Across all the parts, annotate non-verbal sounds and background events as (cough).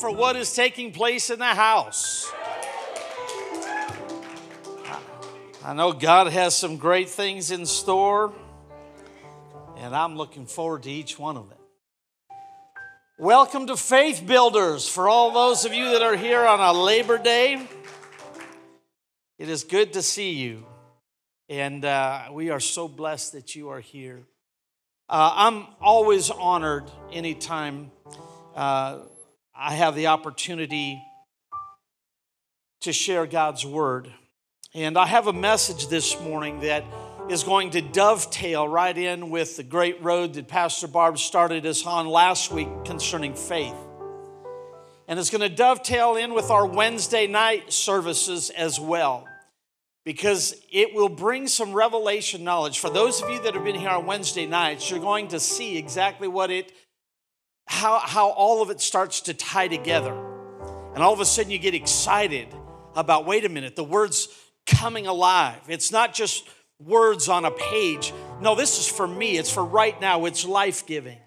for what is taking place in the house. I know God has some great things in store, and I'm looking forward to each one of them. Welcome to Faith Builders for all those of you that are here on a Labor Day. It is good to see you, and uh, we are so blessed that you are here. Uh, I'm always honored anytime uh, I have the opportunity to share God's word. And I have a message this morning that is going to dovetail right in with the great road that Pastor Barb started us on last week concerning faith. And it's going to dovetail in with our Wednesday night services as well because it will bring some revelation knowledge. For those of you that have been here on Wednesday nights, you're going to see exactly what it, how, how all of it starts to tie together. And all of a sudden you get excited about, wait a minute, the word's coming alive. It's not just words on a page. No, this is for me. It's for right now. It's life giving.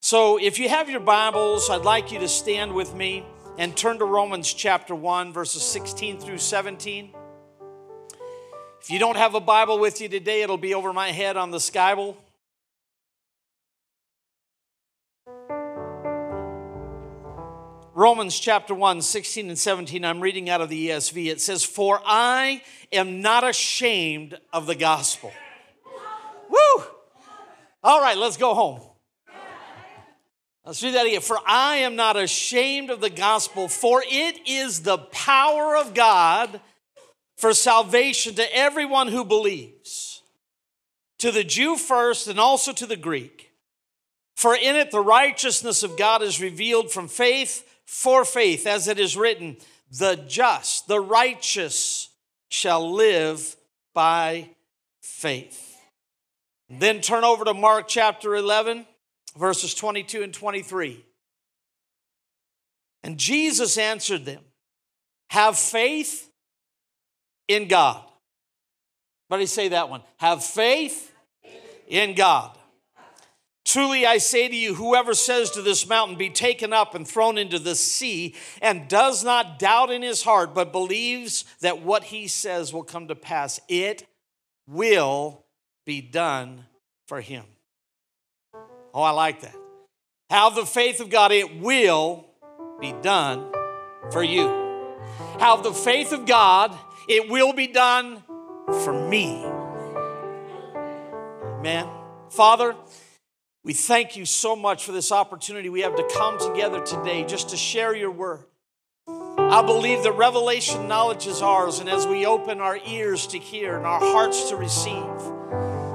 So if you have your Bibles, I'd like you to stand with me and turn to Romans chapter 1, verses 16 through 17. If you don't have a Bible with you today, it'll be over my head on the Skyble. Romans chapter 1, 16 and 17, I'm reading out of the ESV. It says, For I am not ashamed of the gospel. Woo! All right, let's go home. Let's read that again. For I am not ashamed of the gospel, for it is the power of God for salvation to everyone who believes, to the Jew first and also to the Greek. For in it the righteousness of God is revealed from faith for faith, as it is written, the just, the righteous shall live by faith. Then turn over to Mark chapter 11, verses 22 and 23. And Jesus answered them, Have faith in God. But say that one. Have faith in God. Truly I say to you, whoever says to this mountain, Be taken up and thrown into the sea, and does not doubt in his heart, but believes that what he says will come to pass, it will be done for him. Oh, I like that. Have the faith of God, it will be done for you. Have the faith of God, it will be done for me. Amen. Father, we thank you so much for this opportunity we have to come together today just to share your word. I believe that revelation knowledge is ours, and as we open our ears to hear and our hearts to receive,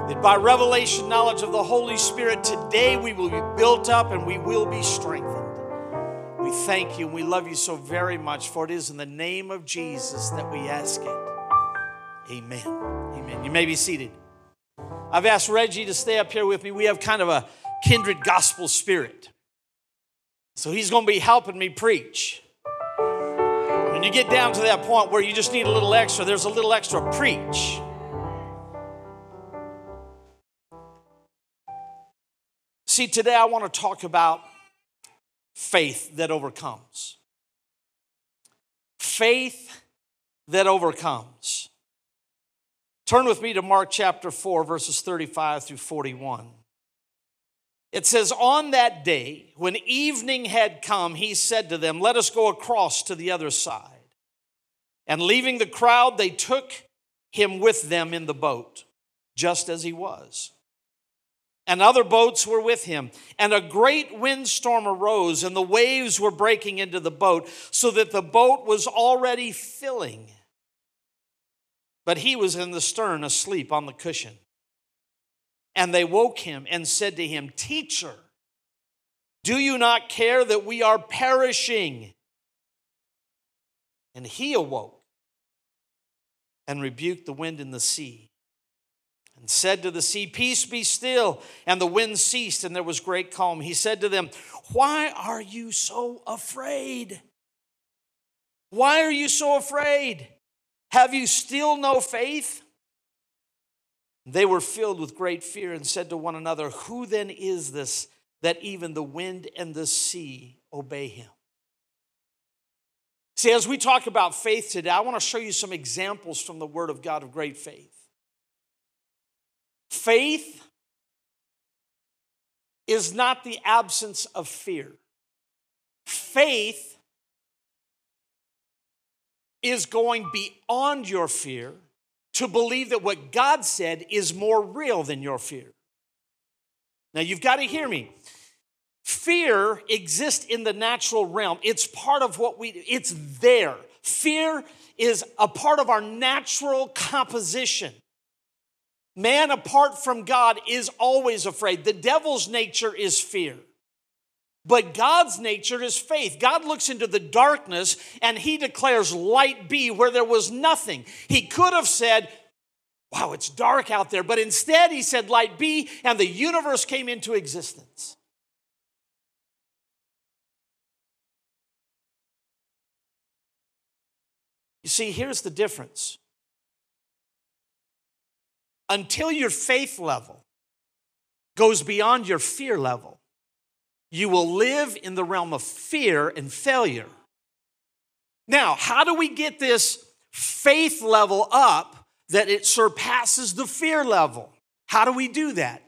that by revelation knowledge of the Holy Spirit, today we will be built up and we will be strengthened. We thank you and we love you so very much, for it is in the name of Jesus that we ask it. Amen. Amen. You may be seated. I've asked Reggie to stay up here with me. We have kind of a kindred gospel spirit. So he's going to be helping me preach. When you get down to that point where you just need a little extra, there's a little extra preach. See, today I want to talk about faith that overcomes. Faith that overcomes. Turn with me to Mark chapter 4, verses 35 through 41. It says, On that day, when evening had come, he said to them, Let us go across to the other side. And leaving the crowd, they took him with them in the boat, just as he was and other boats were with him. And a great windstorm arose, and the waves were breaking into the boat, so that the boat was already filling. But he was in the stern, asleep on the cushion. And they woke him and said to him, Teacher, do you not care that we are perishing? And he awoke and rebuked the wind and the sea and said to the sea, Peace be still. And the wind ceased, and there was great calm. He said to them, Why are you so afraid? Why are you so afraid? Have you still no faith? They were filled with great fear and said to one another, Who then is this that even the wind and the sea obey him? See, as we talk about faith today, I want to show you some examples from the Word of God of great faith. Faith is not the absence of fear. Faith is going beyond your fear to believe that what God said is more real than your fear. Now, you've got to hear me. Fear exists in the natural realm. It's part of what we, it's there. Fear is a part of our natural composition. Man, apart from God, is always afraid. The devil's nature is fear. But God's nature is faith. God looks into the darkness and he declares light be where there was nothing. He could have said, Wow, it's dark out there. But instead, he said, Light be, and the universe came into existence. You see, here's the difference. Until your faith level goes beyond your fear level, you will live in the realm of fear and failure. Now, how do we get this faith level up that it surpasses the fear level? How do we do that?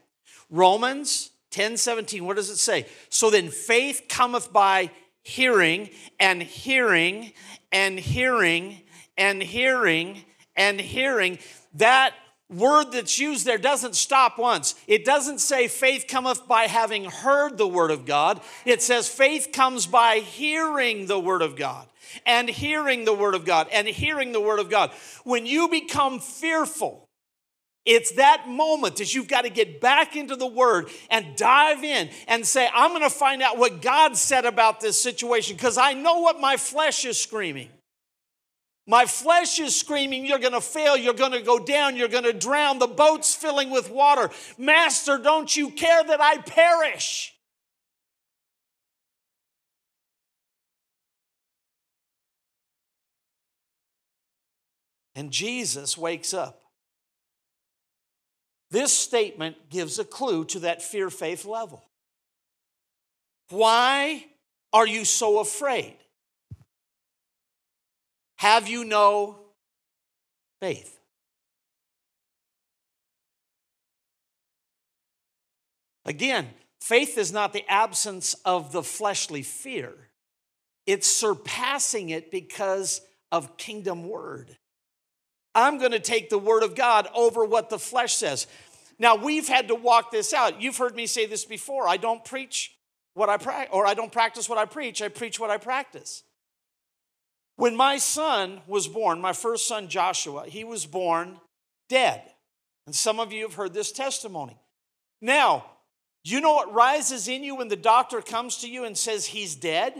Romans 10 17, what does it say? So then faith cometh by hearing, and hearing, and hearing, and hearing, and hearing. That word that's used there doesn't stop once. It doesn't say faith cometh by having heard the word of God. It says faith comes by hearing the word of God and hearing the word of God and hearing the word of God. When you become fearful, it's that moment that you've got to get back into the word and dive in and say, I'm going to find out what God said about this situation because I know what my flesh is screaming. My flesh is screaming, You're going to fail. You're going to go down. You're going to drown. The boat's filling with water. Master, don't you care that I perish? And Jesus wakes up. This statement gives a clue to that fear faith level. Why are you so afraid? Have you no faith? Again, faith is not the absence of the fleshly fear, it's surpassing it because of kingdom word. I'm going to take the word of God over what the flesh says. Now, we've had to walk this out. You've heard me say this before. I don't preach what I practice, or I don't practice what I preach. I preach what I practice. When my son was born, my first son Joshua, he was born dead. And some of you have heard this testimony. Now, you know what rises in you when the doctor comes to you and says he's dead?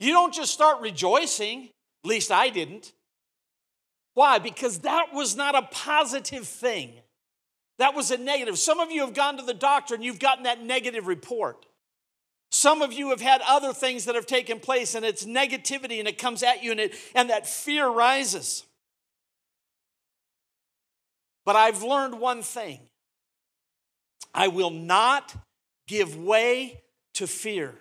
You don't just start rejoicing, at least I didn't. Why? Because that was not a positive thing. That was a negative. Some of you have gone to the doctor and you've gotten that negative report. Some of you have had other things that have taken place and it's negativity and it comes at you and, it, and that fear rises. But I've learned one thing I will not give way to fear.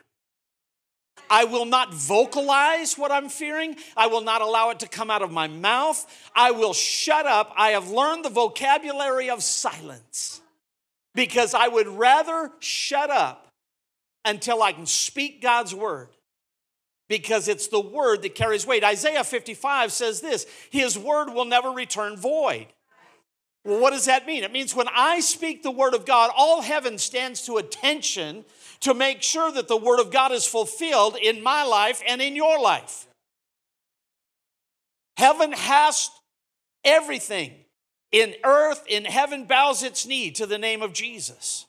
I will not vocalize what I'm fearing. I will not allow it to come out of my mouth. I will shut up. I have learned the vocabulary of silence because I would rather shut up until I can speak God's word because it's the word that carries weight. Isaiah 55 says this His word will never return void. Well, what does that mean? It means when I speak the word of God, all heaven stands to attention to make sure that the word of God is fulfilled in my life and in your life. Heaven has everything. In earth, in heaven, bows its knee to the name of Jesus.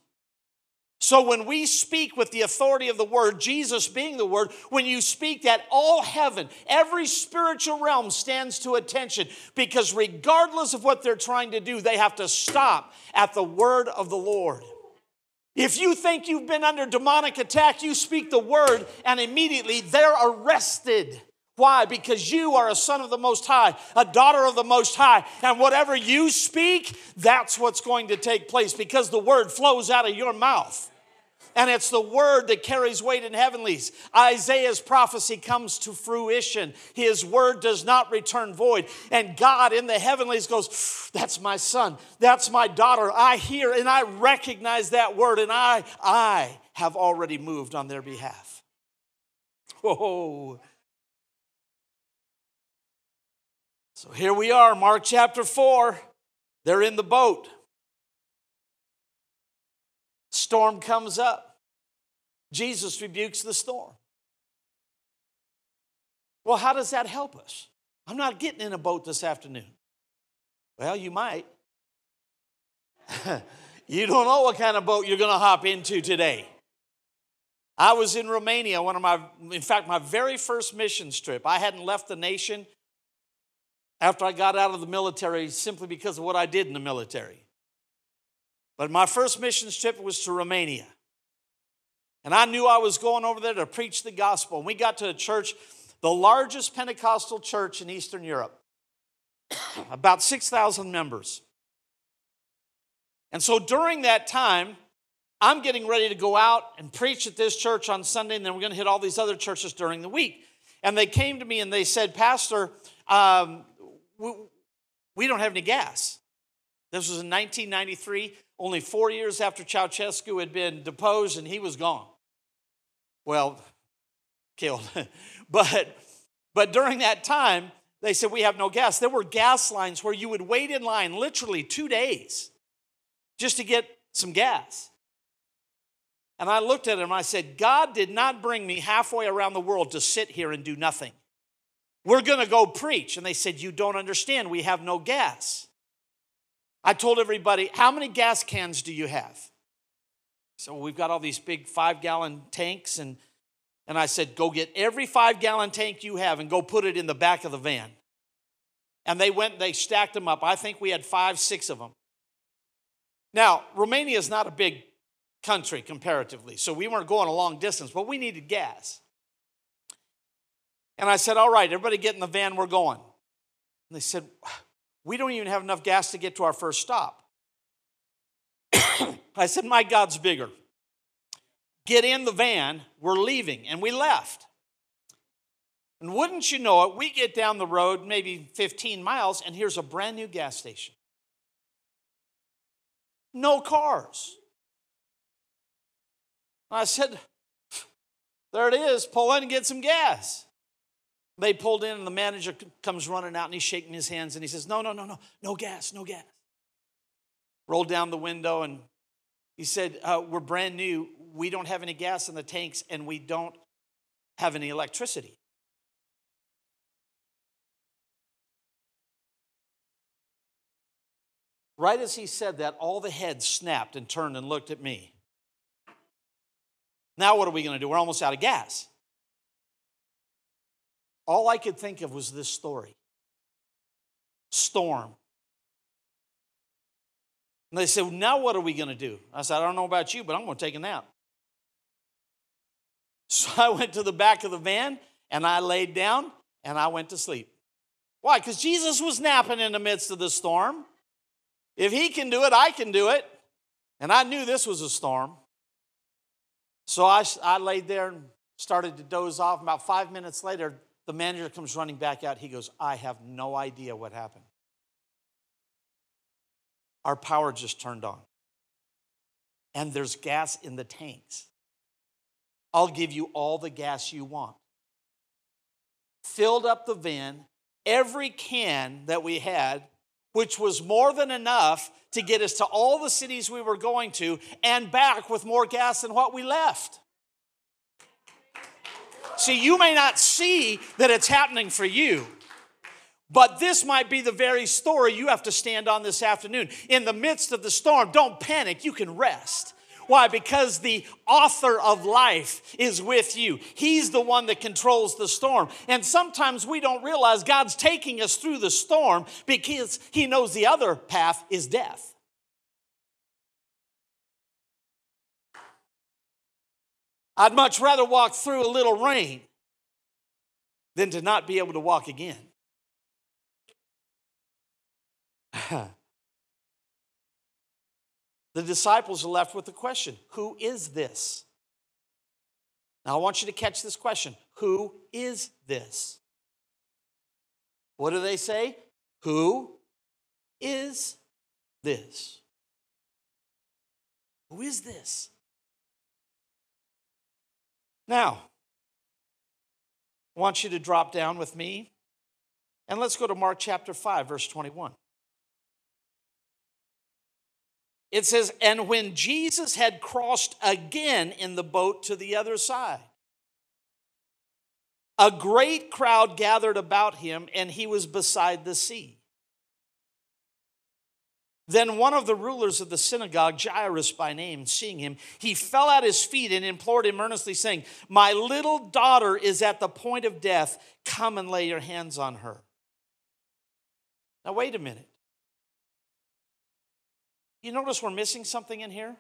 So when we speak with the authority of the word, Jesus being the word, when you speak that, all heaven, every spiritual realm stands to attention because regardless of what they're trying to do, they have to stop at the word of the Lord. If you think you've been under demonic attack, you speak the word and immediately they're arrested. Why? Because you are a son of the Most High, a daughter of the Most High. And whatever you speak, that's what's going to take place because the word flows out of your mouth. And it's the word that carries weight in heavenlies. Isaiah's prophecy comes to fruition. His word does not return void. And God in the heavenlies goes, That's my son. That's my daughter. I hear and I recognize that word, and I, I have already moved on their behalf. Whoa. So here we are, Mark chapter 4. They're in the boat. Storm comes up. Jesus rebukes the storm. Well, how does that help us? I'm not getting in a boat this afternoon. Well, you might. (laughs) you don't know what kind of boat you're going to hop into today. I was in Romania, one of my, in fact, my very first missions trip. I hadn't left the nation after I got out of the military simply because of what I did in the military. But my first mission trip was to Romania. And I knew I was going over there to preach the gospel. And we got to a church, the largest Pentecostal church in Eastern Europe, (coughs) about 6,000 members. And so during that time, I'm getting ready to go out and preach at this church on Sunday, and then we're going to hit all these other churches during the week. And they came to me and they said, Pastor, um, we, we don't have any gas. This was in 1993, only four years after Ceausescu had been deposed and he was gone. Well, killed. (laughs) but, but during that time, they said, We have no gas. There were gas lines where you would wait in line literally two days just to get some gas. And I looked at him and I said, God did not bring me halfway around the world to sit here and do nothing. We're going to go preach. And they said, You don't understand. We have no gas. I told everybody, How many gas cans do you have? So we've got all these big five gallon tanks. And, and I said, Go get every five gallon tank you have and go put it in the back of the van. And they went, they stacked them up. I think we had five, six of them. Now, Romania is not a big country comparatively, so we weren't going a long distance, but we needed gas. And I said, All right, everybody get in the van, we're going. And they said, We don't even have enough gas to get to our first stop. (coughs) I said, My God's bigger. Get in the van, we're leaving. And we left. And wouldn't you know it, we get down the road maybe 15 miles, and here's a brand new gas station. No cars. And I said, There it is, pull in and get some gas. They pulled in, and the manager comes running out and he's shaking his hands and he says, No, no, no, no, no gas, no gas. Rolled down the window and he said, uh, We're brand new. We don't have any gas in the tanks and we don't have any electricity. Right as he said that, all the heads snapped and turned and looked at me. Now, what are we going to do? We're almost out of gas. All I could think of was this story storm. And they said, well, Now what are we going to do? I said, I don't know about you, but I'm going to take a nap. (laughs) So I went to the back of the van and I laid down and I went to sleep. Why? Because Jesus was napping in the midst of the storm. If he can do it, I can do it. And I knew this was a storm. So I, I laid there and started to doze off. About five minutes later, the manager comes running back out. He goes, I have no idea what happened. Our power just turned on. And there's gas in the tanks. I'll give you all the gas you want. Filled up the van, every can that we had, which was more than enough to get us to all the cities we were going to and back with more gas than what we left. See, you may not see that it's happening for you, but this might be the very story you have to stand on this afternoon. In the midst of the storm, don't panic, you can rest. Why? Because the author of life is with you. He's the one that controls the storm. And sometimes we don't realize God's taking us through the storm because He knows the other path is death. I'd much rather walk through a little rain than to not be able to walk again. (laughs) the disciples are left with the question Who is this? Now, I want you to catch this question Who is this? What do they say? Who is this? Who is this? Now, I want you to drop down with me and let's go to Mark chapter 5, verse 21. It says, And when Jesus had crossed again in the boat to the other side, a great crowd gathered about him, and he was beside the sea. Then one of the rulers of the synagogue, Jairus by name, seeing him, he fell at his feet and implored him earnestly, saying, My little daughter is at the point of death. Come and lay your hands on her. Now, wait a minute. You notice we're missing something in here?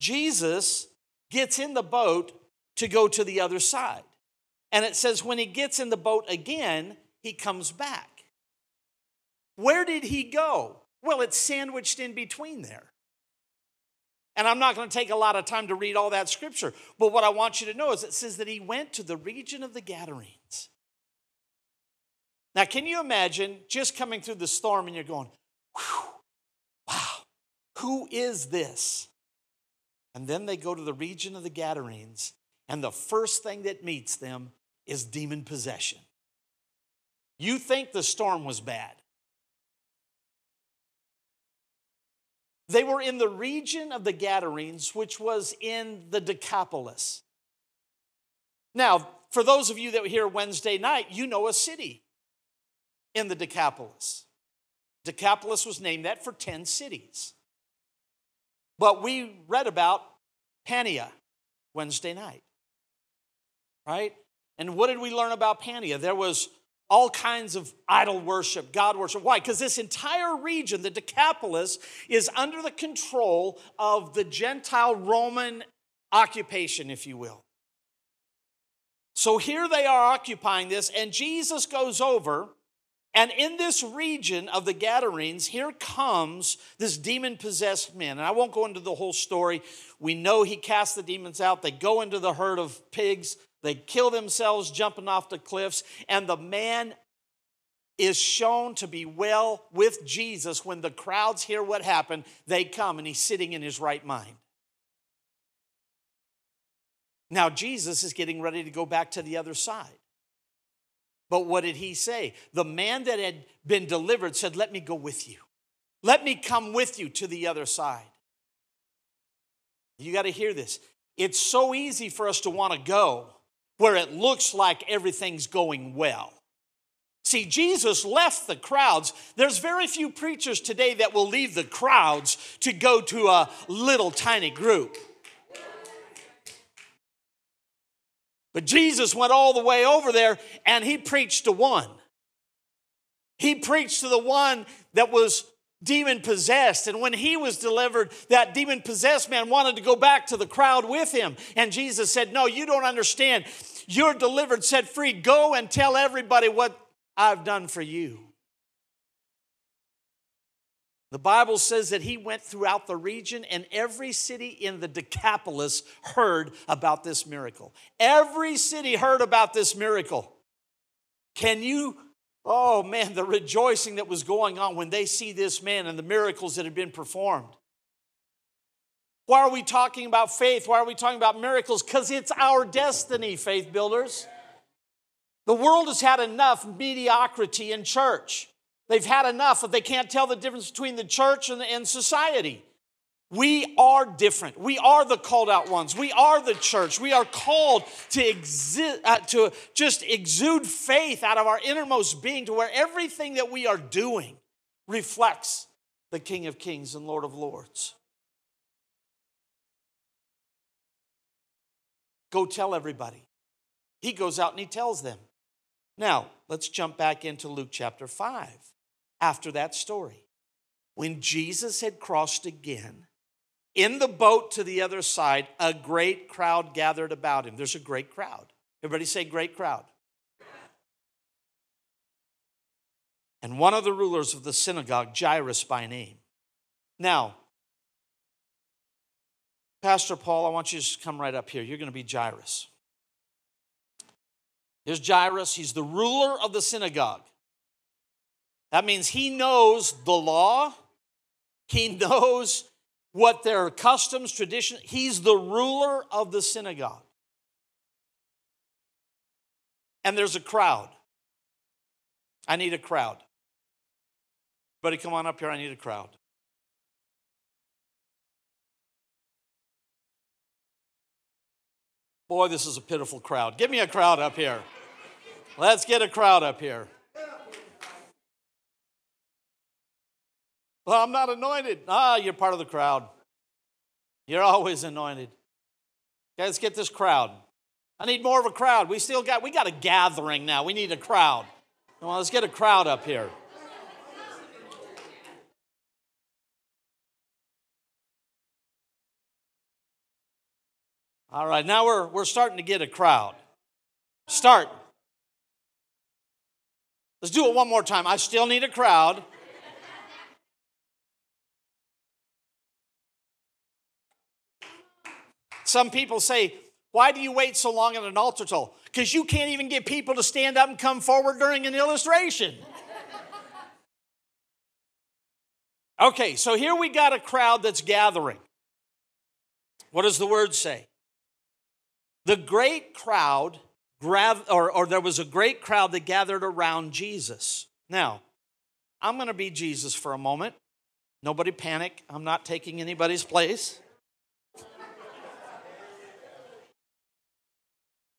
Jesus gets in the boat to go to the other side. And it says when he gets in the boat again, he comes back. Where did he go? Well, it's sandwiched in between there. And I'm not going to take a lot of time to read all that scripture, but what I want you to know is it says that he went to the region of the Gadarenes. Now, can you imagine just coming through the storm and you're going, wow, who is this? And then they go to the region of the Gadarenes, and the first thing that meets them is demon possession. You think the storm was bad. They were in the region of the Gadarenes, which was in the Decapolis. Now, for those of you that were here Wednesday night, you know a city in the Decapolis. Decapolis was named that for 10 cities. But we read about Pania Wednesday night, right? And what did we learn about Pania? There was all kinds of idol worship, God worship. Why? Because this entire region, the Decapolis, is under the control of the Gentile Roman occupation, if you will. So here they are occupying this, and Jesus goes over and in this region of the Gadarenes, here comes this demon possessed man. And I won't go into the whole story. We know he cast the demons out. They go into the herd of pigs, they kill themselves jumping off the cliffs. And the man is shown to be well with Jesus. When the crowds hear what happened, they come and he's sitting in his right mind. Now, Jesus is getting ready to go back to the other side. But what did he say? The man that had been delivered said, Let me go with you. Let me come with you to the other side. You got to hear this. It's so easy for us to want to go where it looks like everything's going well. See, Jesus left the crowds. There's very few preachers today that will leave the crowds to go to a little tiny group. But Jesus went all the way over there and he preached to one. He preached to the one that was demon possessed. And when he was delivered, that demon possessed man wanted to go back to the crowd with him. And Jesus said, No, you don't understand. You're delivered, set free. Go and tell everybody what I've done for you. The Bible says that he went throughout the region, and every city in the Decapolis heard about this miracle. Every city heard about this miracle. Can you, oh man, the rejoicing that was going on when they see this man and the miracles that had been performed. Why are we talking about faith? Why are we talking about miracles? Because it's our destiny, faith builders. The world has had enough mediocrity in church. They've had enough that they can't tell the difference between the church and, and society. We are different. We are the called out ones. We are the church. We are called to, exi- uh, to just exude faith out of our innermost being to where everything that we are doing reflects the King of Kings and Lord of Lords. Go tell everybody. He goes out and he tells them. Now, let's jump back into Luke chapter 5 after that story. When Jesus had crossed again, in the boat to the other side, a great crowd gathered about him. There's a great crowd. Everybody say, great crowd. And one of the rulers of the synagogue, Jairus by name. Now, Pastor Paul, I want you to come right up here. You're going to be Jairus. Here's Jairus. He's the ruler of the synagogue. That means he knows the law, he (laughs) knows what their customs, tradition. He's the ruler of the synagogue. And there's a crowd. I need a crowd. Buddy, come on up here. I need a crowd. Boy, this is a pitiful crowd. Give me a crowd up here. Let's get a crowd up here. Well, I'm not anointed. Ah, you're part of the crowd. You're always anointed. Okay, let's get this crowd. I need more of a crowd. We still got we got a gathering now. We need a crowd. Well, let's get a crowd up here. All right, now we're, we're starting to get a crowd. Start. Let's do it one more time. I still need a crowd. Some people say, Why do you wait so long at an altar call? Because you can't even get people to stand up and come forward during an illustration. okay, so here we got a crowd that's gathering. What does the word say? The great crowd, or, or there was a great crowd that gathered around Jesus. Now, I'm going to be Jesus for a moment. Nobody panic. I'm not taking anybody's place.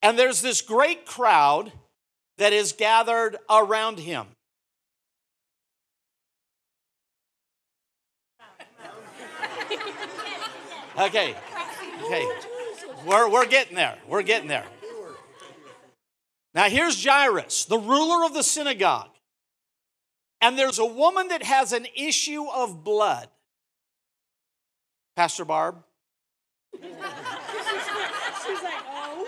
And there's this great crowd that is gathered around him. Okay. Okay. We're, we're getting there. We're getting there. Now, here's Jairus, the ruler of the synagogue. And there's a woman that has an issue of blood. Pastor Barb? She's like, oh.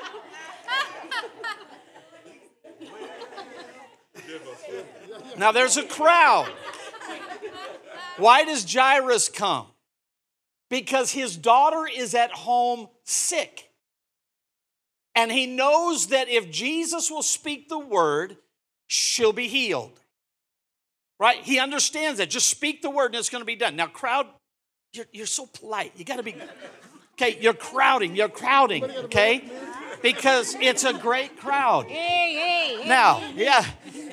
Now, there's a crowd. Why does Jairus come? Because his daughter is at home sick. And he knows that if Jesus will speak the word, she'll be healed. Right? He understands that. Just speak the word and it's going to be done. Now, crowd, you're, you're so polite. You got to be, okay, you're crowding, you're crowding, okay? Because it's a great crowd. Now, yeah.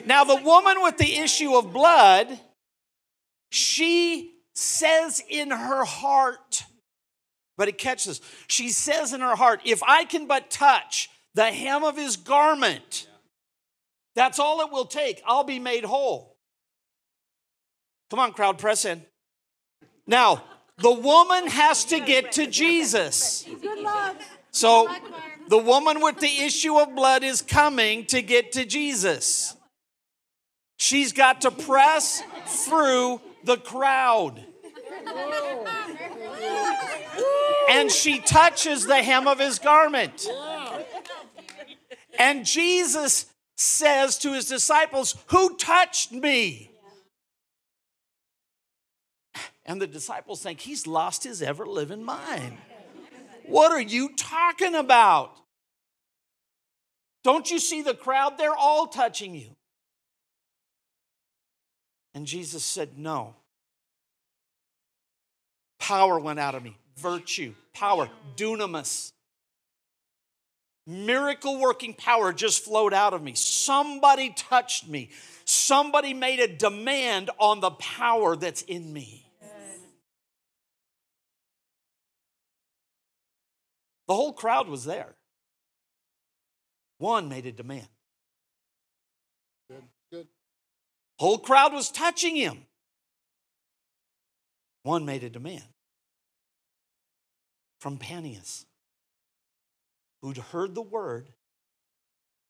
Now, the woman with the issue of blood, she says in her heart, but it catches. She says in her heart, if I can but touch the hem of his garment, that's all it will take. I'll be made whole. Come on, crowd, press in. Now, the woman has to get to Jesus. So, the woman with the issue of blood is coming to get to Jesus. She's got to press through the crowd and she touches the hem of his garment. And Jesus says to his disciples, Who touched me? And the disciples think he's lost his ever living mind. What are you talking about? Don't you see the crowd? They're all touching you. And Jesus said, No. Power went out of me virtue, power, dunamis. Miracle working power just flowed out of me. Somebody touched me. Somebody made a demand on the power that's in me. The whole crowd was there. One made a demand. Good, good. Whole crowd was touching him. One made a demand from Panias, who'd heard the word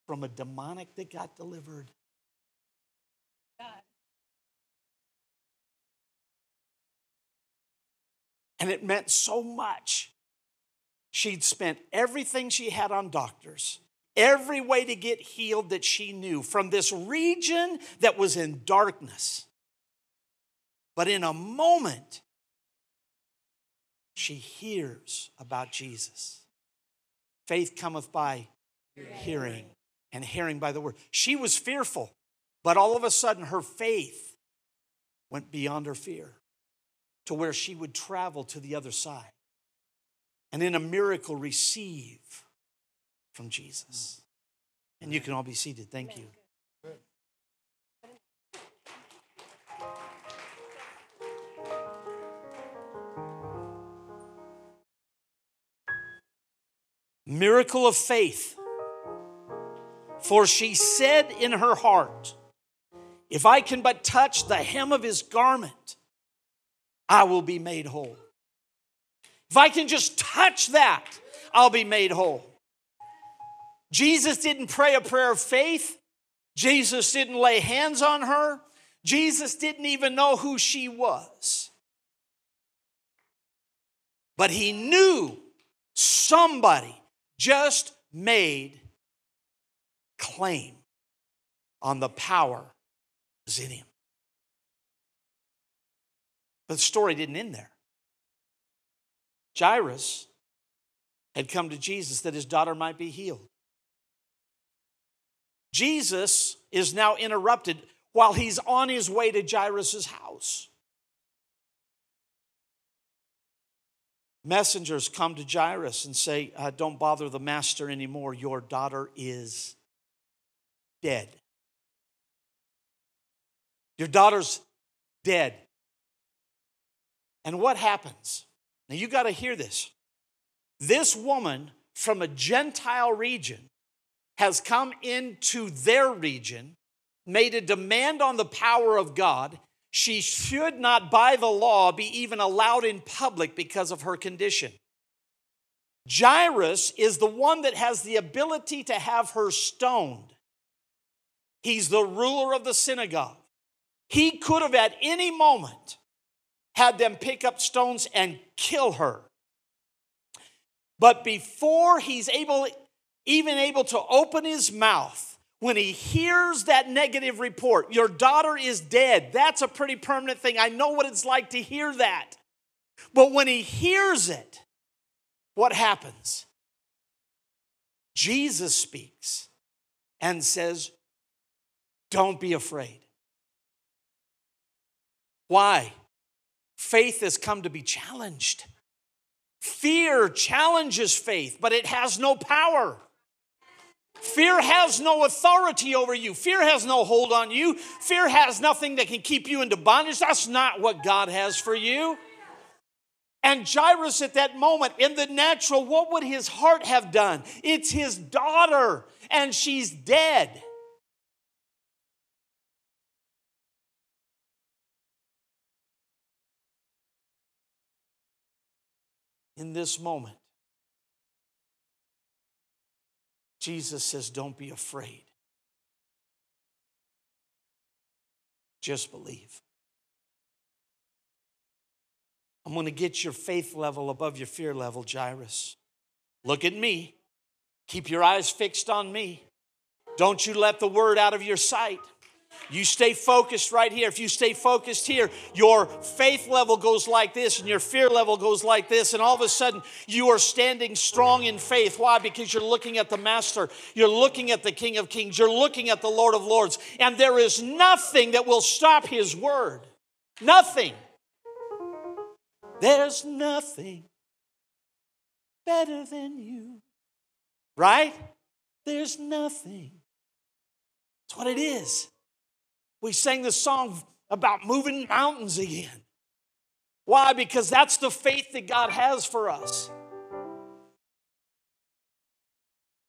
from a demoniac that got delivered. God. And it meant so much. She'd spent everything she had on doctors, every way to get healed that she knew from this region that was in darkness. But in a moment, she hears about Jesus. Faith cometh by hearing, and hearing by the word. She was fearful, but all of a sudden her faith went beyond her fear to where she would travel to the other side and in a miracle receive from Jesus. And you can all be seated. Thank you. Miracle of faith. For she said in her heart, If I can but touch the hem of his garment, I will be made whole. If I can just touch that, I'll be made whole. Jesus didn't pray a prayer of faith. Jesus didn't lay hands on her. Jesus didn't even know who she was. But he knew somebody just made claim on the power that's in him. But the story didn't end there. Jairus had come to Jesus that his daughter might be healed. Jesus is now interrupted while he's on his way to Jairus' house. Messengers come to Jairus and say, uh, Don't bother the master anymore. Your daughter is dead. Your daughter's dead. And what happens? Now you got to hear this. This woman from a Gentile region has come into their region, made a demand on the power of God, she should not, by the law, be even allowed in public because of her condition. Jairus is the one that has the ability to have her stoned. He's the ruler of the synagogue. He could have at any moment had them pick up stones and kill her. But before he's able, even able to open his mouth, when he hears that negative report, your daughter is dead, that's a pretty permanent thing. I know what it's like to hear that. But when he hears it, what happens? Jesus speaks and says, Don't be afraid. Why? Faith has come to be challenged. Fear challenges faith, but it has no power. Fear has no authority over you. Fear has no hold on you. Fear has nothing that can keep you into bondage. That's not what God has for you. And Jairus, at that moment, in the natural, what would his heart have done? It's his daughter, and she's dead. In this moment, Jesus says, Don't be afraid. Just believe. I'm going to get your faith level above your fear level, Jairus. Look at me. Keep your eyes fixed on me. Don't you let the word out of your sight. You stay focused right here. If you stay focused here, your faith level goes like this and your fear level goes like this. And all of a sudden, you are standing strong in faith. Why? Because you're looking at the Master, you're looking at the King of Kings, you're looking at the Lord of Lords. And there is nothing that will stop His word. Nothing. There's nothing better than you. Right? There's nothing. That's what it is. We sang the song about moving mountains again. Why? Because that's the faith that God has for us.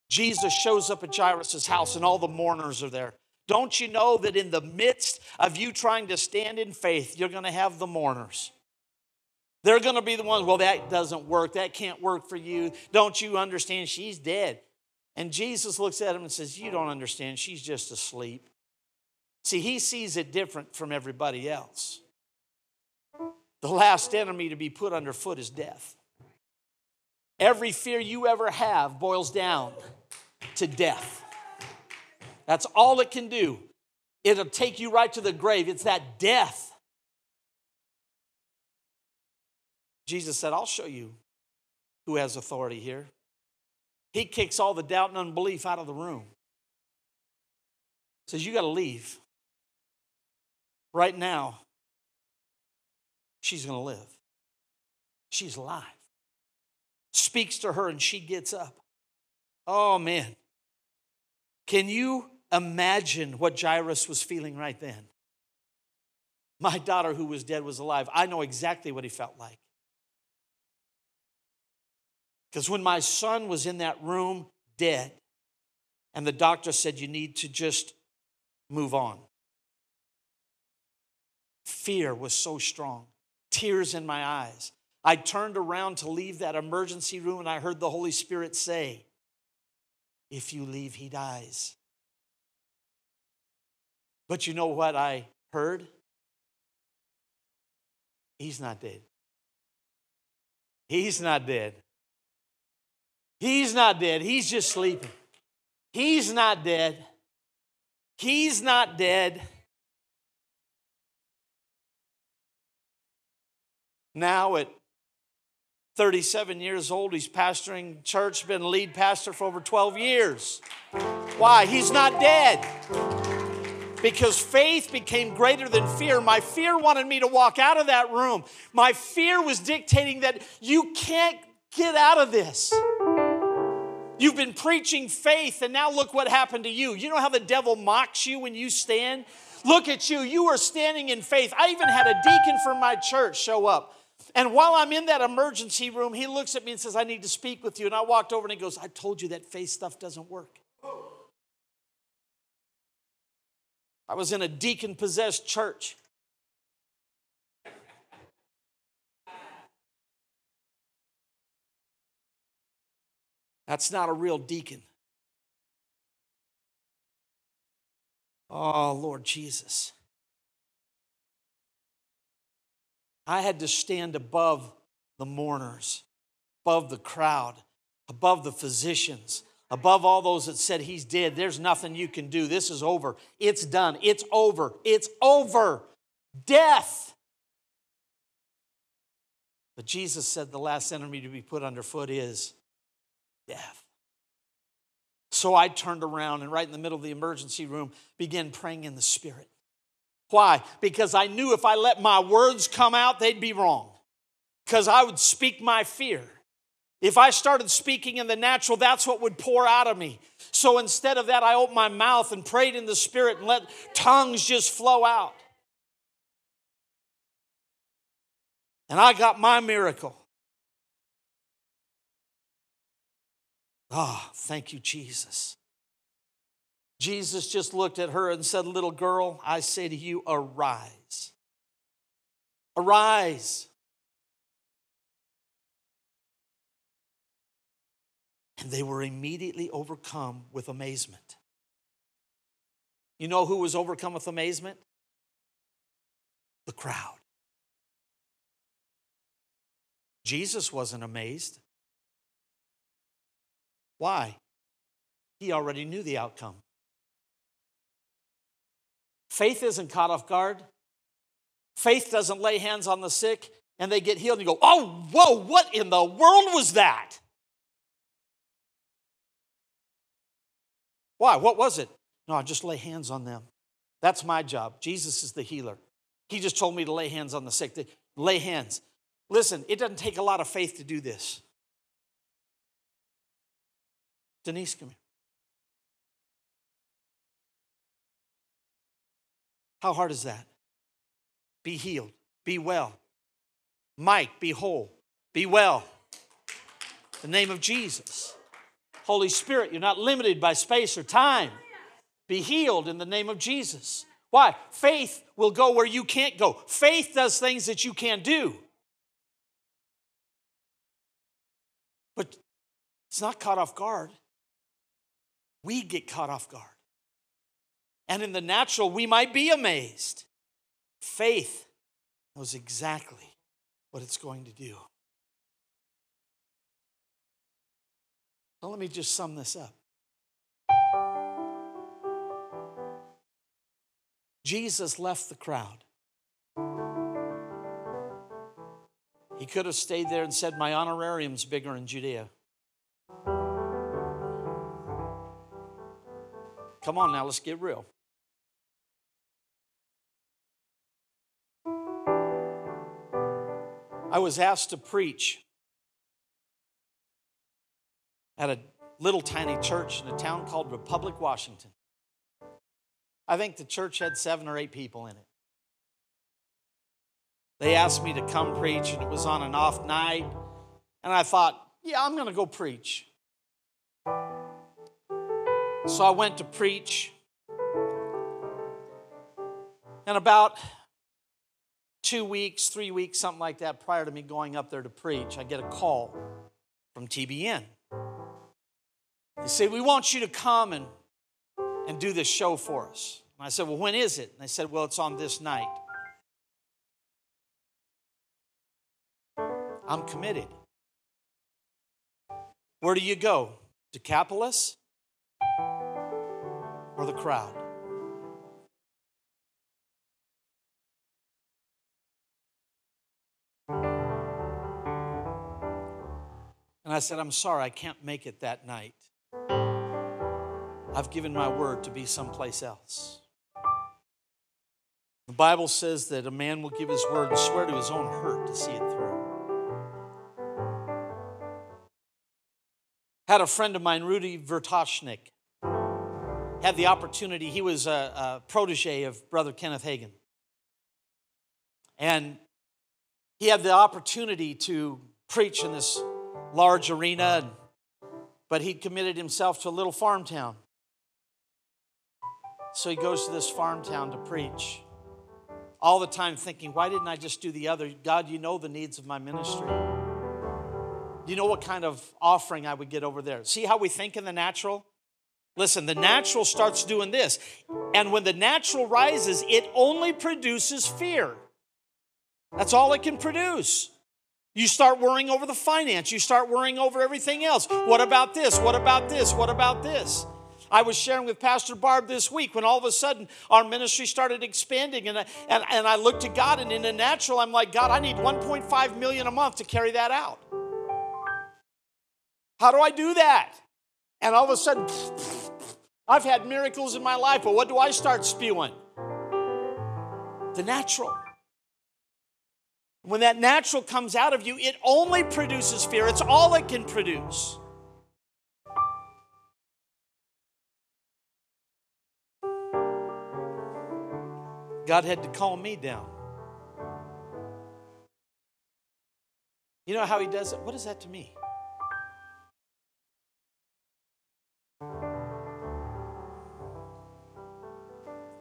Jesus shows up at Jairus' house and all the mourners are there. Don't you know that in the midst of you trying to stand in faith, you're going to have the mourners? They're going to be the ones, well, that doesn't work. That can't work for you. Don't you understand? She's dead. And Jesus looks at him and says, You don't understand. She's just asleep. See, he sees it different from everybody else. The last enemy to be put underfoot is death. Every fear you ever have boils down to death. That's all it can do. It'll take you right to the grave. It's that death. Jesus said, I'll show you who has authority here. He kicks all the doubt and unbelief out of the room. Says, You got to leave. Right now, she's going to live. She's alive. Speaks to her and she gets up. Oh, man. Can you imagine what Jairus was feeling right then? My daughter, who was dead, was alive. I know exactly what he felt like. Because when my son was in that room dead, and the doctor said, You need to just move on, fear was so strong, tears in my eyes. I turned around to leave that emergency room, and I heard the Holy Spirit say, If you leave, he dies. But you know what I heard? He's not dead. He's not dead. He's not dead. He's just sleeping. He's not dead. He's not dead. Now, at 37 years old, he's pastoring church, been lead pastor for over 12 years. Why? He's not dead because faith became greater than fear. My fear wanted me to walk out of that room. My fear was dictating that you can't get out of this. You've been preaching faith, and now look what happened to you. You know how the devil mocks you when you stand? Look at you. You are standing in faith. I even had a deacon from my church show up. And while I'm in that emergency room, he looks at me and says, I need to speak with you. And I walked over and he goes, I told you that faith stuff doesn't work. I was in a deacon possessed church. That's not a real deacon. Oh, Lord Jesus. I had to stand above the mourners, above the crowd, above the physicians, above all those that said he's dead. There's nothing you can do. This is over. It's done. It's over. It's over. Death. But Jesus said the last enemy to be put underfoot is death. So I turned around and right in the middle of the emergency room began praying in the spirit. Why? Because I knew if I let my words come out, they'd be wrong. Because I would speak my fear. If I started speaking in the natural, that's what would pour out of me. So instead of that, I opened my mouth and prayed in the spirit and let tongues just flow out. And I got my miracle. Ah, oh, thank you, Jesus. Jesus just looked at her and said, Little girl, I say to you, arise. Arise. And they were immediately overcome with amazement. You know who was overcome with amazement? The crowd. Jesus wasn't amazed. Why? He already knew the outcome. Faith isn't caught off guard. Faith doesn't lay hands on the sick and they get healed and you go, oh, whoa, what in the world was that? Why? What was it? No, I just lay hands on them. That's my job. Jesus is the healer. He just told me to lay hands on the sick. Lay hands. Listen, it doesn't take a lot of faith to do this. Denise, come here. How hard is that? Be healed, be well. Mike, be whole, be well. The name of Jesus. Holy Spirit, you're not limited by space or time. Be healed in the name of Jesus. Why? Faith will go where you can't go. Faith does things that you can't do. But it's not caught off guard we get caught off guard. And in the natural, we might be amazed. Faith knows exactly what it's going to do. Let me just sum this up. Jesus left the crowd. He could have stayed there and said, My honorarium's bigger in Judea. Come on now, let's get real. I was asked to preach at a little tiny church in a town called Republic, Washington. I think the church had seven or eight people in it. They asked me to come preach, and it was on an off night. And I thought, yeah, I'm going to go preach. So I went to preach. And about two weeks, three weeks, something like that, prior to me going up there to preach, I get a call from TBN. They say, We want you to come and, and do this show for us. And I said, Well, when is it? And they said, Well, it's on this night. I'm committed. Where do you go? Decapolis or the crowd? I said, I'm sorry, I can't make it that night. I've given my word to be someplace else. The Bible says that a man will give his word and swear to his own hurt to see it through. Had a friend of mine, Rudy Vertoshnik, had the opportunity, he was a, a protege of Brother Kenneth Hagin. And he had the opportunity to preach in this large arena, but he'd committed himself to a little farm town. So he goes to this farm town to preach. All the time thinking, why didn't I just do the other? God, you know the needs of my ministry. You know what kind of offering I would get over there? See how we think in the natural? Listen, the natural starts doing this. And when the natural rises, it only produces fear. That's all it can produce. You start worrying over the finance. You start worrying over everything else. What about this? What about this? What about this? I was sharing with Pastor Barb this week when all of a sudden our ministry started expanding, and I, and, and I looked to God, and in the natural, I'm like, God, I need 1.5 million a month to carry that out. How do I do that? And all of a sudden, I've had miracles in my life, but what do I start spewing? The natural. When that natural comes out of you, it only produces fear. It's all it can produce. God had to calm me down. You know how He does it? What is that to me?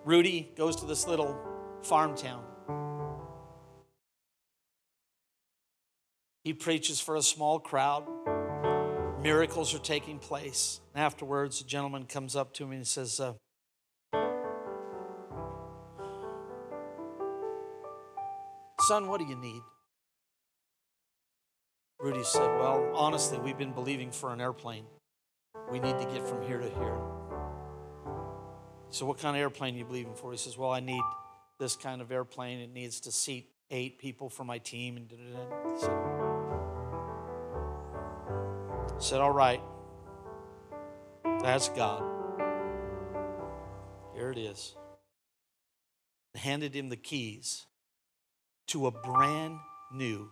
Rudy goes to this little farm town. He preaches for a small crowd. Miracles are taking place. Afterwards, a gentleman comes up to me and says, uh, Son, what do you need? Rudy said, Well, honestly, we've been believing for an airplane. We need to get from here to here. So, what kind of airplane are you believing for? He says, Well, I need this kind of airplane. It needs to seat eight people for my team. And I said, All right, that's God. Here it is. Handed him the keys to a brand new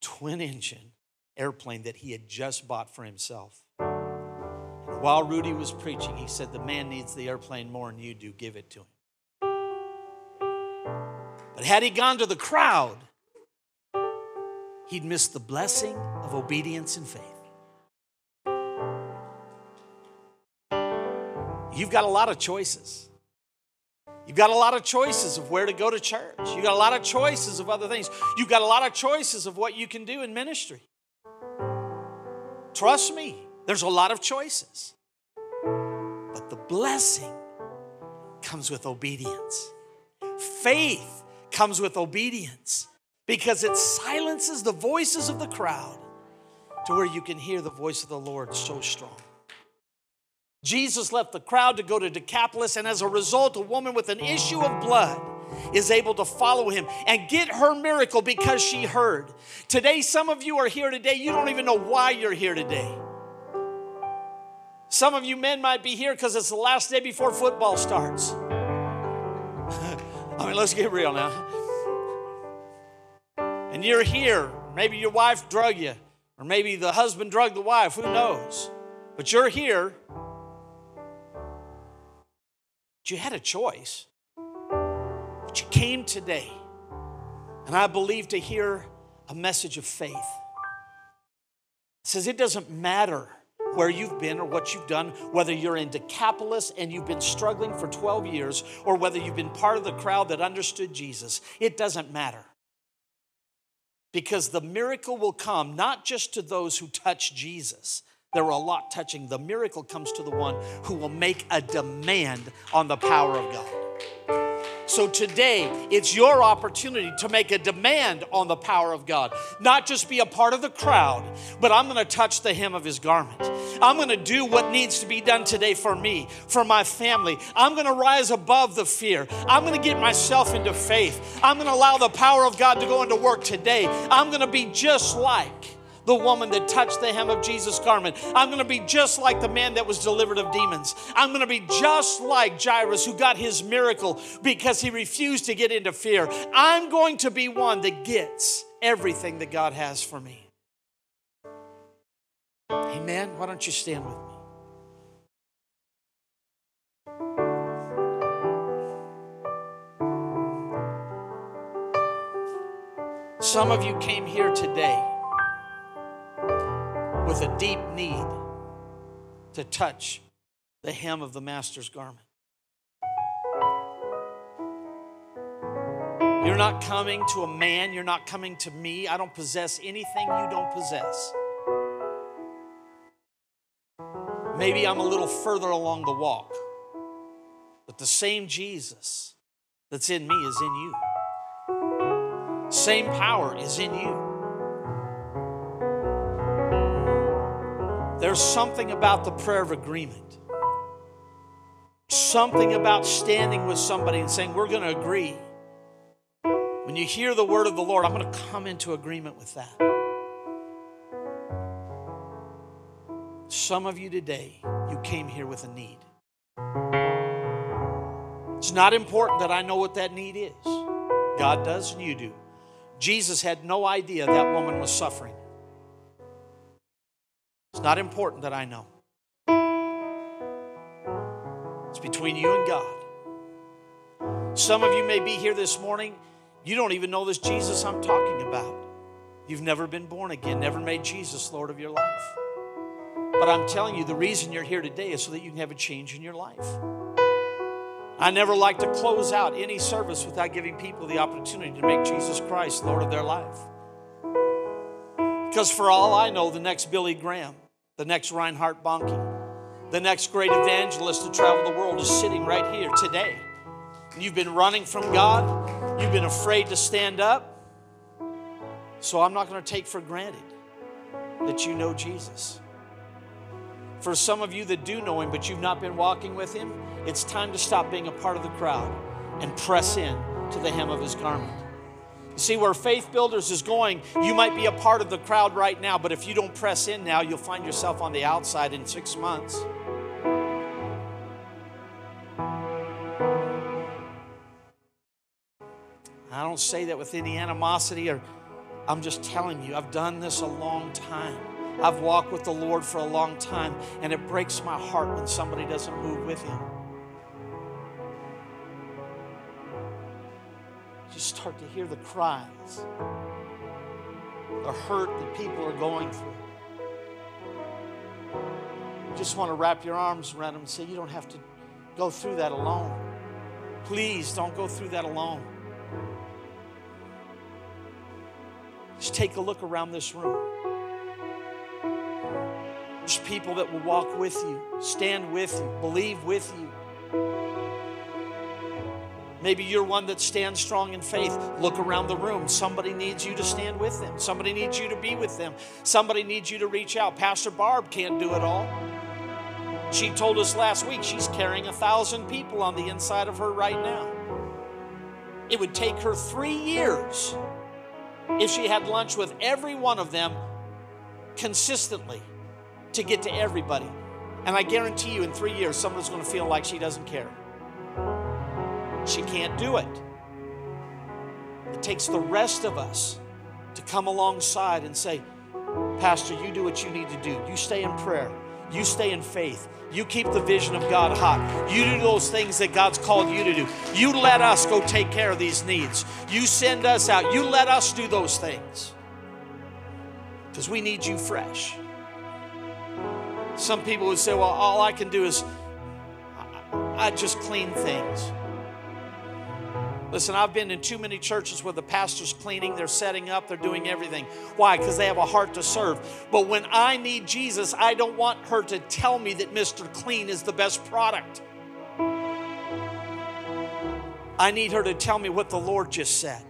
twin engine airplane that he had just bought for himself. And while Rudy was preaching, he said, The man needs the airplane more than you do. Give it to him. But had he gone to the crowd, he'd missed the blessing of obedience and faith. You've got a lot of choices. You've got a lot of choices of where to go to church. You've got a lot of choices of other things. You've got a lot of choices of what you can do in ministry. Trust me, there's a lot of choices. But the blessing comes with obedience. Faith comes with obedience because it silences the voices of the crowd to where you can hear the voice of the Lord so strong. Jesus left the crowd to go to Decapolis, and as a result, a woman with an issue of blood is able to follow him and get her miracle because she heard. Today, some of you are here today, you don't even know why you're here today. Some of you men might be here because it's the last day before football starts. (laughs) I mean, let's get real now. And you're here. Maybe your wife drug you, or maybe the husband drugged the wife, who knows? But you're here. You had a choice. But you came today, and I believe to hear a message of faith. It says it doesn't matter where you've been or what you've done, whether you're in Decapolis and you've been struggling for 12 years, or whether you've been part of the crowd that understood Jesus, it doesn't matter. Because the miracle will come not just to those who touch Jesus, there are a lot touching. The miracle comes to the one who will make a demand on the power of God. So today, it's your opportunity to make a demand on the power of God. Not just be a part of the crowd, but I'm going to touch the hem of his garment. I'm going to do what needs to be done today for me, for my family. I'm going to rise above the fear. I'm going to get myself into faith. I'm going to allow the power of God to go into work today. I'm going to be just like the woman that touched the hem of Jesus' garment. I'm going to be just like the man that was delivered of demons. I'm going to be just like Jairus who got his miracle because he refused to get into fear. I'm going to be one that gets everything that God has for me. Amen. Why don't you stand with me? Some of you came here today with a deep need to touch the hem of the Master's garment. You're not coming to a man, you're not coming to me. I don't possess anything you don't possess. Maybe I'm a little further along the walk, but the same Jesus that's in me is in you. Same power is in you. There's something about the prayer of agreement. Something about standing with somebody and saying, We're going to agree. When you hear the word of the Lord, I'm going to come into agreement with that. Some of you today, you came here with a need. It's not important that I know what that need is. God does, and you do. Jesus had no idea that woman was suffering. It's not important that I know. It's between you and God. Some of you may be here this morning, you don't even know this Jesus I'm talking about. You've never been born again, never made Jesus Lord of your life. But I'm telling you, the reason you're here today is so that you can have a change in your life. I never like to close out any service without giving people the opportunity to make Jesus Christ Lord of their life. Because for all I know, the next Billy Graham, the next Reinhard Bonnke, the next great evangelist to travel the world is sitting right here today. You've been running from God, you've been afraid to stand up. So I'm not going to take for granted that you know Jesus. For some of you that do know Him, but you've not been walking with Him, it's time to stop being a part of the crowd and press in to the hem of His garment. See, where Faith Builders is going, you might be a part of the crowd right now, but if you don't press in now, you'll find yourself on the outside in six months. I don't say that with any animosity, or I'm just telling you, I've done this a long time. I've walked with the Lord for a long time, and it breaks my heart when somebody doesn't move with Him. You start to hear the cries, the hurt that people are going through. You just want to wrap your arms around them and say, You don't have to go through that alone. Please don't go through that alone. Just take a look around this room. There's people that will walk with you, stand with you, believe with you. Maybe you're one that stands strong in faith. Look around the room. Somebody needs you to stand with them. Somebody needs you to be with them. Somebody needs you to reach out. Pastor Barb can't do it all. She told us last week she's carrying a thousand people on the inside of her right now. it would take her three years if she had lunch with every one of them consistently to get to everybody. And I guarantee you, in three years, someone's going to feel like she doesn't care. She can't do it. It takes the rest of us to come alongside and say, Pastor, you do what you need to do. You stay in prayer. You stay in faith. You keep the vision of God hot. You do those things that God's called you to do. You let us go take care of these needs. You send us out. You let us do those things. Because we need you fresh. Some people would say, well, all I can do is I just clean things. Listen, I've been in too many churches where the pastor's cleaning, they're setting up, they're doing everything. Why? Because they have a heart to serve. But when I need Jesus, I don't want her to tell me that Mr. Clean is the best product. I need her to tell me what the Lord just said.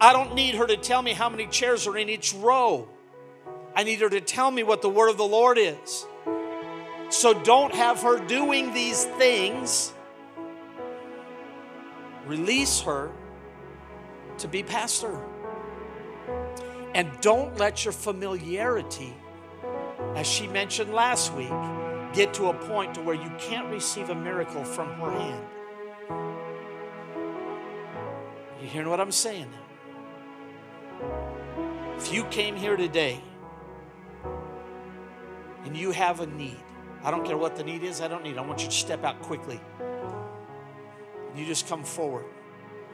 I don't need her to tell me how many chairs are in each row. I need her to tell me what the word of the Lord is. So don't have her doing these things release her to be pastor. And don't let your familiarity, as she mentioned last week, get to a point to where you can't receive a miracle from her hand. You hearing what I'm saying now? If you came here today and you have a need, I don't care what the need is, I don't need. I want you to step out quickly. You just come forward.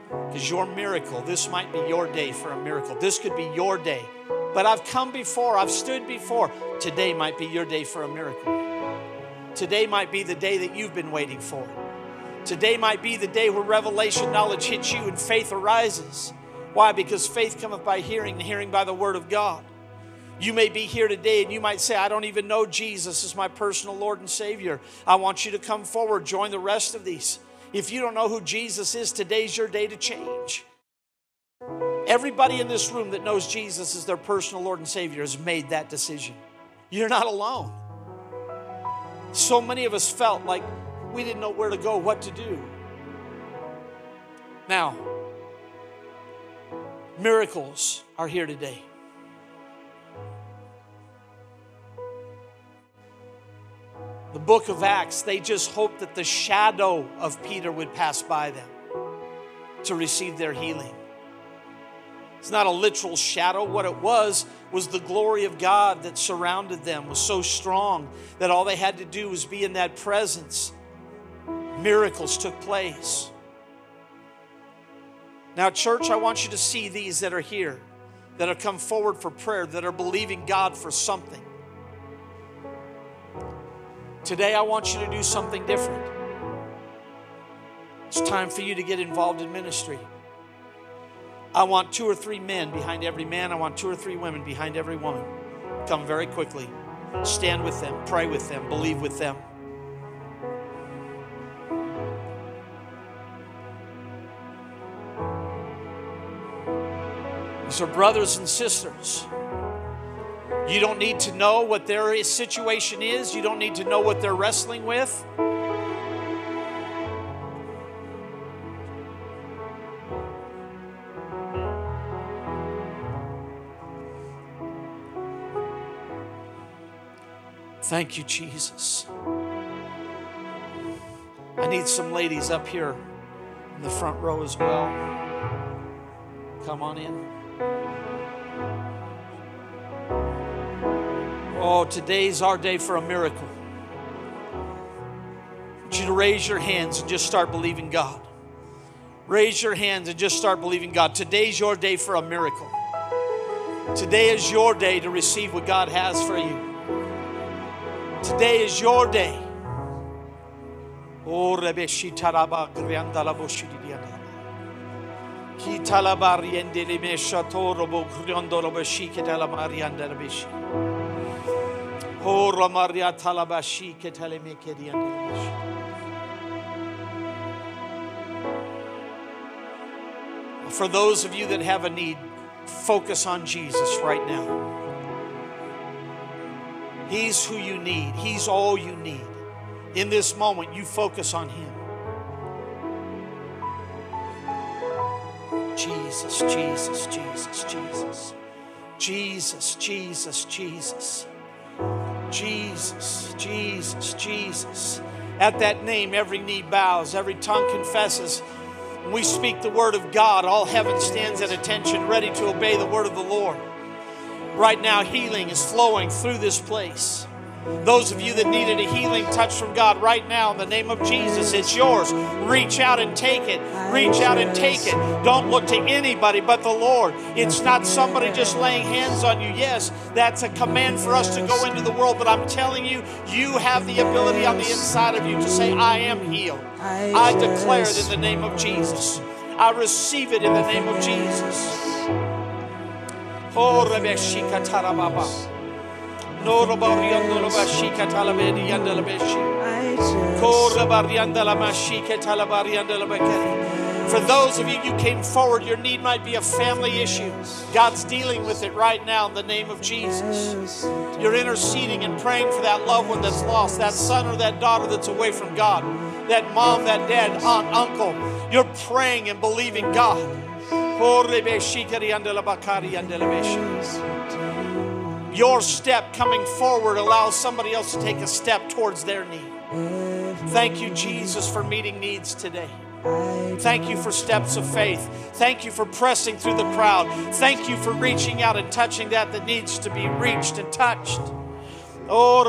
Because your miracle, this might be your day for a miracle. This could be your day. But I've come before, I've stood before. Today might be your day for a miracle. Today might be the day that you've been waiting for. Today might be the day where revelation knowledge hits you and faith arises. Why? Because faith cometh by hearing, and hearing by the word of God. You may be here today and you might say, I don't even know Jesus as my personal Lord and Savior. I want you to come forward, join the rest of these. If you don't know who Jesus is, today's your day to change. Everybody in this room that knows Jesus as their personal Lord and Savior has made that decision. You're not alone. So many of us felt like we didn't know where to go, what to do. Now, miracles are here today. The book of Acts, they just hoped that the shadow of Peter would pass by them to receive their healing. It's not a literal shadow. What it was was the glory of God that surrounded them was so strong that all they had to do was be in that presence. Miracles took place. Now, church, I want you to see these that are here, that have come forward for prayer, that are believing God for something. Today, I want you to do something different. It's time for you to get involved in ministry. I want two or three men behind every man. I want two or three women behind every woman. Come very quickly. Stand with them, pray with them, believe with them. These are brothers and sisters. You don't need to know what their situation is, you don't need to know what they're wrestling with. Thank you, Jesus. I need some ladies up here in the front row as well. Come on in. Oh, today's our day for a miracle. I want you to raise your hands and just start believing God. Raise your hands and just start believing God. Today's your day for a miracle. Today is your day to receive what God has for you. Today is your day. Oh, For those of you that have a need, focus on Jesus right now. He's who you need, He's all you need. In this moment, you focus on Him. Jesus, Jesus, Jesus, Jesus. Jesus, Jesus, Jesus. Jesus, Jesus, Jesus. At that name, every knee bows, every tongue confesses. When we speak the word of God, all heaven stands at attention, ready to obey the word of the Lord. Right now, healing is flowing through this place. Those of you that needed a healing touch from God right now, in the name of Jesus, it's yours. Reach out and take it. Reach out and take it. Don't look to anybody but the Lord. It's not somebody just laying hands on you. Yes, that's a command for us to go into the world, but I'm telling you, you have the ability on the inside of you to say, I am healed. I declare it in the name of Jesus. I receive it in the name of Jesus. Oh, For those of you you came forward, your need might be a family issue. God's dealing with it right now in the name of Jesus. You're interceding and praying for that loved one that's lost, that son or that daughter that's away from God, that mom, that dad, aunt, uncle. You're praying and believing God. Your step coming forward allows somebody else to take a step towards their need. Thank you, Jesus, for meeting needs today. Thank you for steps of faith. Thank you for pressing through the crowd. Thank you for reaching out and touching that that needs to be reached and touched. Oh,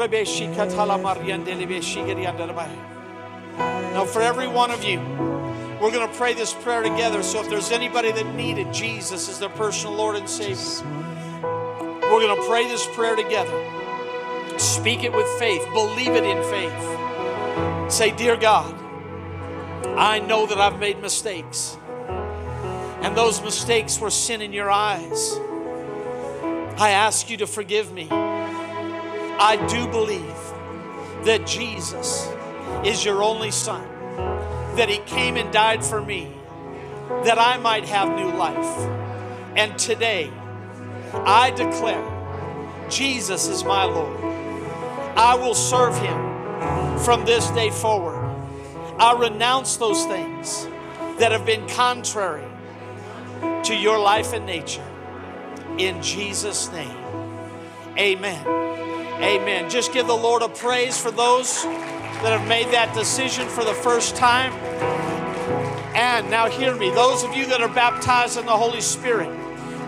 now, for every one of you, we're going to pray this prayer together. So, if there's anybody that needed Jesus as their personal Lord and Savior, we're going to pray this prayer together. Speak it with faith, believe it in faith. Say, Dear God, I know that I've made mistakes, and those mistakes were sin in your eyes. I ask you to forgive me. I do believe that Jesus is your only Son, that He came and died for me, that I might have new life. And today, I declare Jesus is my Lord. I will serve him from this day forward. I renounce those things that have been contrary to your life and nature. In Jesus' name, amen. Amen. Just give the Lord a praise for those that have made that decision for the first time. And now, hear me, those of you that are baptized in the Holy Spirit,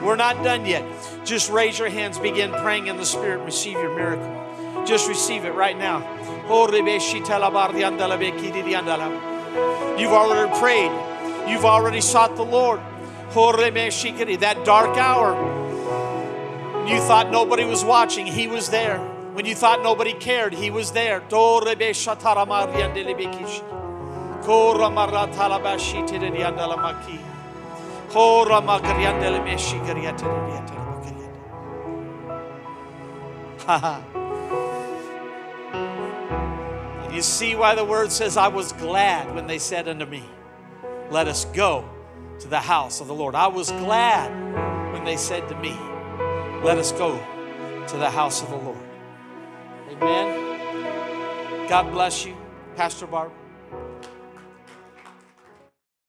we're not done yet. Just raise your hands, begin praying in the Spirit, receive your miracle. Just receive it right now. You've already prayed, you've already sought the Lord. That dark hour, you thought nobody was watching, He was there. When you thought nobody cared, He was there. (laughs) you see why the word says, I was glad when they said unto me, Let us go to the house of the Lord. I was glad when they said to me, Let us go to the house of the Lord. Amen. God bless you, Pastor Barb.